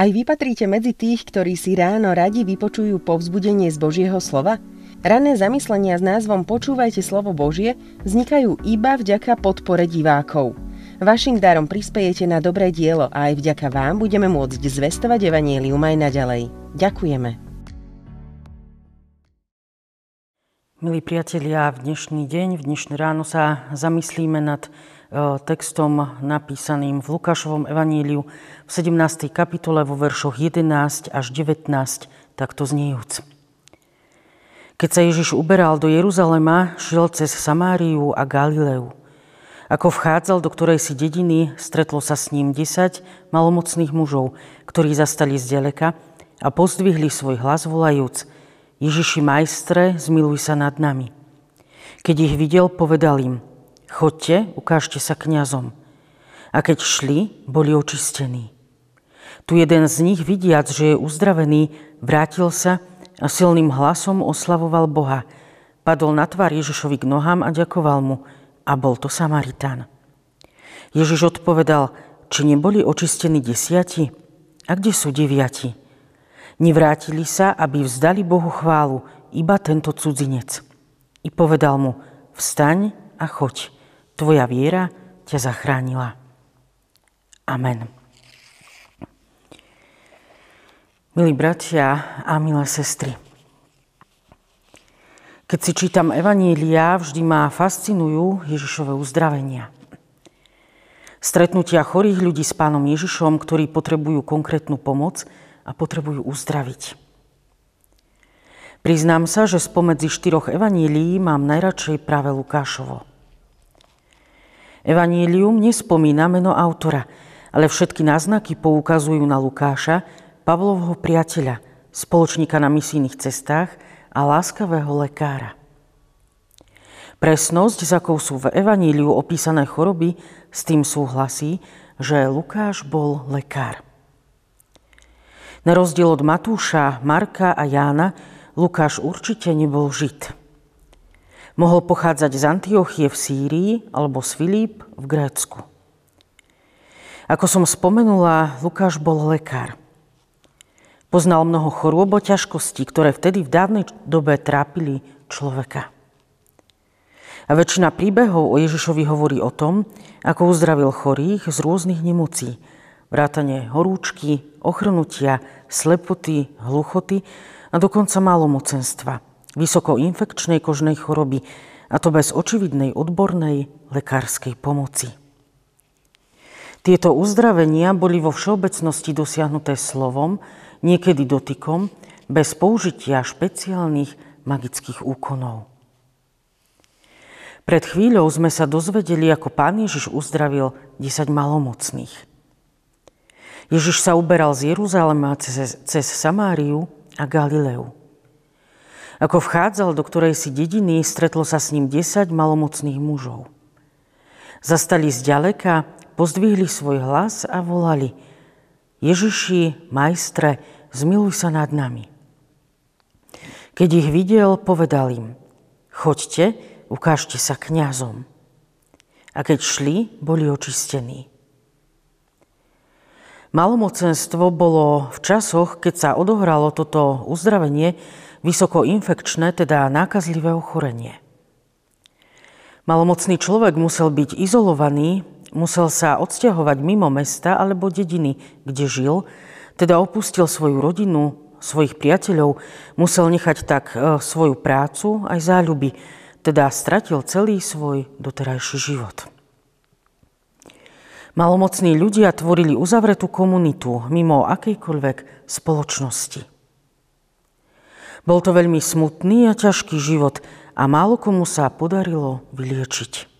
Aj vy patríte medzi tých, ktorí si ráno radi vypočujú povzbudenie z Božieho slova? Rané zamyslenia s názvom Počúvajte slovo Božie vznikajú iba vďaka podpore divákov. Vašim darom prispejete na dobré dielo a aj vďaka vám budeme môcť zvestovať Evangelium aj naďalej. Ďakujeme. Milí priatelia, v dnešný deň, v dnešné ráno sa zamyslíme nad textom napísaným v Lukášovom evaníliu v 17. kapitole vo veršoch 11 až 19, takto zniejúc. Keď sa Ježiš uberal do Jeruzalema, šiel cez Samáriu a Galileu. Ako vchádzal do ktorej si dediny, stretlo sa s ním 10 malomocných mužov, ktorí zastali zďaleka a pozdvihli svoj hlas volajúc Ježiši majstre, zmiluj sa nad nami. Keď ich videl, povedal im – Chodte, ukážte sa kňazom. A keď šli, boli očistení. Tu jeden z nich, vidiac, že je uzdravený, vrátil sa a silným hlasom oslavoval Boha. Padol na tvár Ježišovi k nohám a ďakoval mu. A bol to Samaritán. Ježiš odpovedal, či neboli očistení desiati? A kde sú deviati? Nevrátili sa, aby vzdali Bohu chválu, iba tento cudzinec. I povedal mu, vstaň a choď Tvoja viera ťa zachránila. Amen. Milí bratia a milé sestry, keď si čítam Evanília, vždy ma fascinujú Ježišové uzdravenia. Stretnutia chorých ľudí s pánom Ježišom, ktorí potrebujú konkrétnu pomoc a potrebujú uzdraviť. Priznám sa, že spomedzi štyroch evanílií mám najradšej práve Lukášovo – Evanílium nespomína meno autora, ale všetky náznaky poukazujú na Lukáša, Pavlovho priateľa, spoločníka na misijných cestách a láskavého lekára. Presnosť, z akou sú v Evaníliu opísané choroby, s tým súhlasí, že Lukáš bol lekár. Na rozdiel od Matúša, Marka a Jána, Lukáš určite nebol žid. Mohol pochádzať z Antiochie v Sýrii alebo z Filíp v Grécku. Ako som spomenula, Lukáš bol lekár. Poznal mnoho chorôb ťažkostí, ktoré vtedy v dávnej dobe trápili človeka. A väčšina príbehov o Ježišovi hovorí o tom, ako uzdravil chorých z rôznych nemocí, vrátane horúčky, ochrnutia, slepoty, hluchoty a dokonca malomocenstva – vysokoinfekčnej kožnej choroby, a to bez očividnej odbornej lekárskej pomoci. Tieto uzdravenia boli vo všeobecnosti dosiahnuté slovom, niekedy dotykom, bez použitia špeciálnych magických úkonov. Pred chvíľou sme sa dozvedeli, ako pán Ježiš uzdravil 10 malomocných. Ježiš sa uberal z Jeruzalema cez, cez Samáriu a Galileu. Ako vchádzal do ktorej si dediny, stretlo sa s ním 10 malomocných mužov. Zastali zďaleka, pozdvihli svoj hlas a volali Ježiši, majstre, zmiluj sa nad nami. Keď ich videl, povedal im Choďte, ukážte sa kňazom. A keď šli, boli očistení. Malomocenstvo bolo v časoch, keď sa odohralo toto uzdravenie, vysokoinfekčné, teda nákazlivé ochorenie. Malomocný človek musel byť izolovaný, musel sa odsťahovať mimo mesta alebo dediny, kde žil, teda opustil svoju rodinu, svojich priateľov, musel nechať tak e, svoju prácu aj záľuby, teda stratil celý svoj doterajší život. Malomocní ľudia tvorili uzavretú komunitu mimo akejkoľvek spoločnosti. Bol to veľmi smutný a ťažký život a málo komu sa podarilo vyliečiť.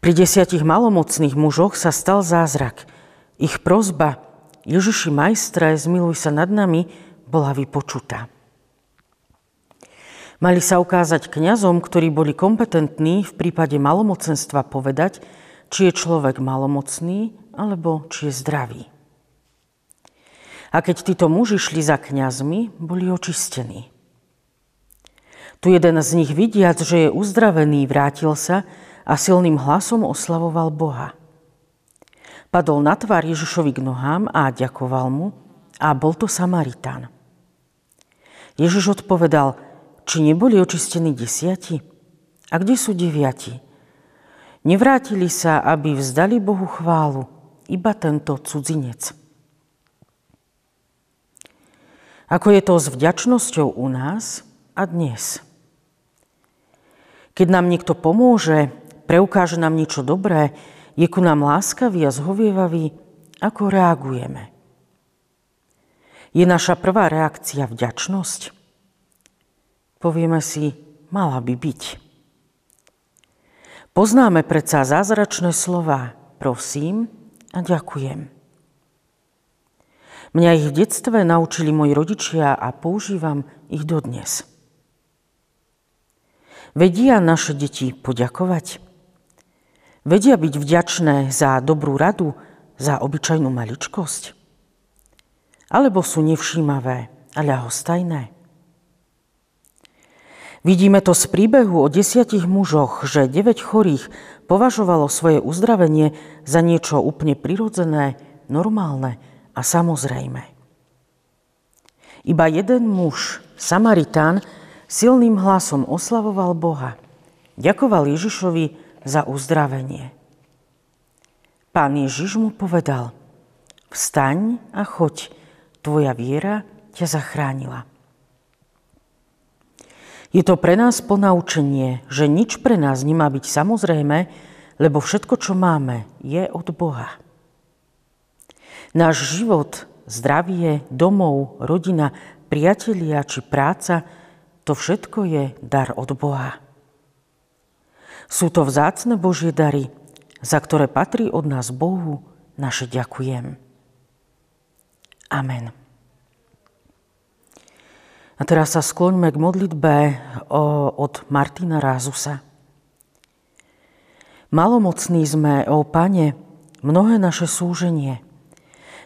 Pri desiatich malomocných mužoch sa stal zázrak. Ich prozba Ježiši majstre, zmiluj sa nad nami, bola vypočutá. Mali sa ukázať kňazom, ktorí boli kompetentní v prípade malomocenstva povedať, či je človek malomocný alebo či je zdravý. A keď títo muži šli za kňazmi, boli očistení. Tu jeden z nich vidiac, že je uzdravený, vrátil sa a silným hlasom oslavoval Boha. Padol na tvár Ježišovi k nohám a ďakoval mu a bol to Samaritán. Ježiš odpovedal, či neboli očistení desiati? A kde sú deviati? Nevrátili sa, aby vzdali Bohu chválu, iba tento cudzinec. Ako je to s vďačnosťou u nás a dnes? Keď nám niekto pomôže, preukáže nám niečo dobré, je ku nám láskavý a zhovievavý, ako reagujeme. Je naša prvá reakcia vďačnosť? Povieme si, mala by byť. Poznáme predsa zázračné slova prosím a ďakujem. Mňa ich v detstve naučili moji rodičia a používam ich dodnes. Vedia naše deti poďakovať? Vedia byť vďačné za dobrú radu, za obyčajnú maličkosť? Alebo sú nevšímavé a ľahostajné? Vidíme to z príbehu o desiatich mužoch, že 9 chorých považovalo svoje uzdravenie za niečo úplne prirodzené, normálne a samozrejme. Iba jeden muž, Samaritán, silným hlasom oslavoval Boha. Ďakoval Ježišovi za uzdravenie. Pán Ježiš mu povedal, vstaň a choď, tvoja viera ťa zachránila. Je to pre nás ponaučenie, že nič pre nás nemá byť samozrejme, lebo všetko, čo máme, je od Boha. Náš život, zdravie, domov, rodina, priatelia či práca – to všetko je dar od Boha. Sú to vzácne Božie dary, za ktoré patrí od nás Bohu naše ďakujem. Amen. A teraz sa skloňme k modlitbe od Martina Rázusa. Malomocní sme, o Pane, mnohé naše súženie.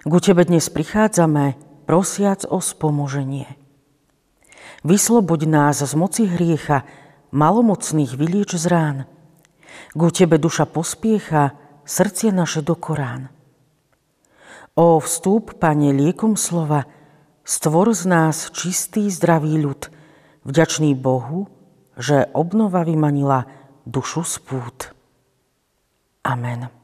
K Tebe dnes prichádzame, prosiac o spomoženie. Vysloboď nás z moci hriecha, malomocných vylieč z rán. Ku Tebe duša pospiecha, srdcie naše do Korán. O vstúp, Pane, liekom slova, stvor z nás čistý, zdravý ľud, vďačný Bohu, že obnova vymanila dušu spút. Amen.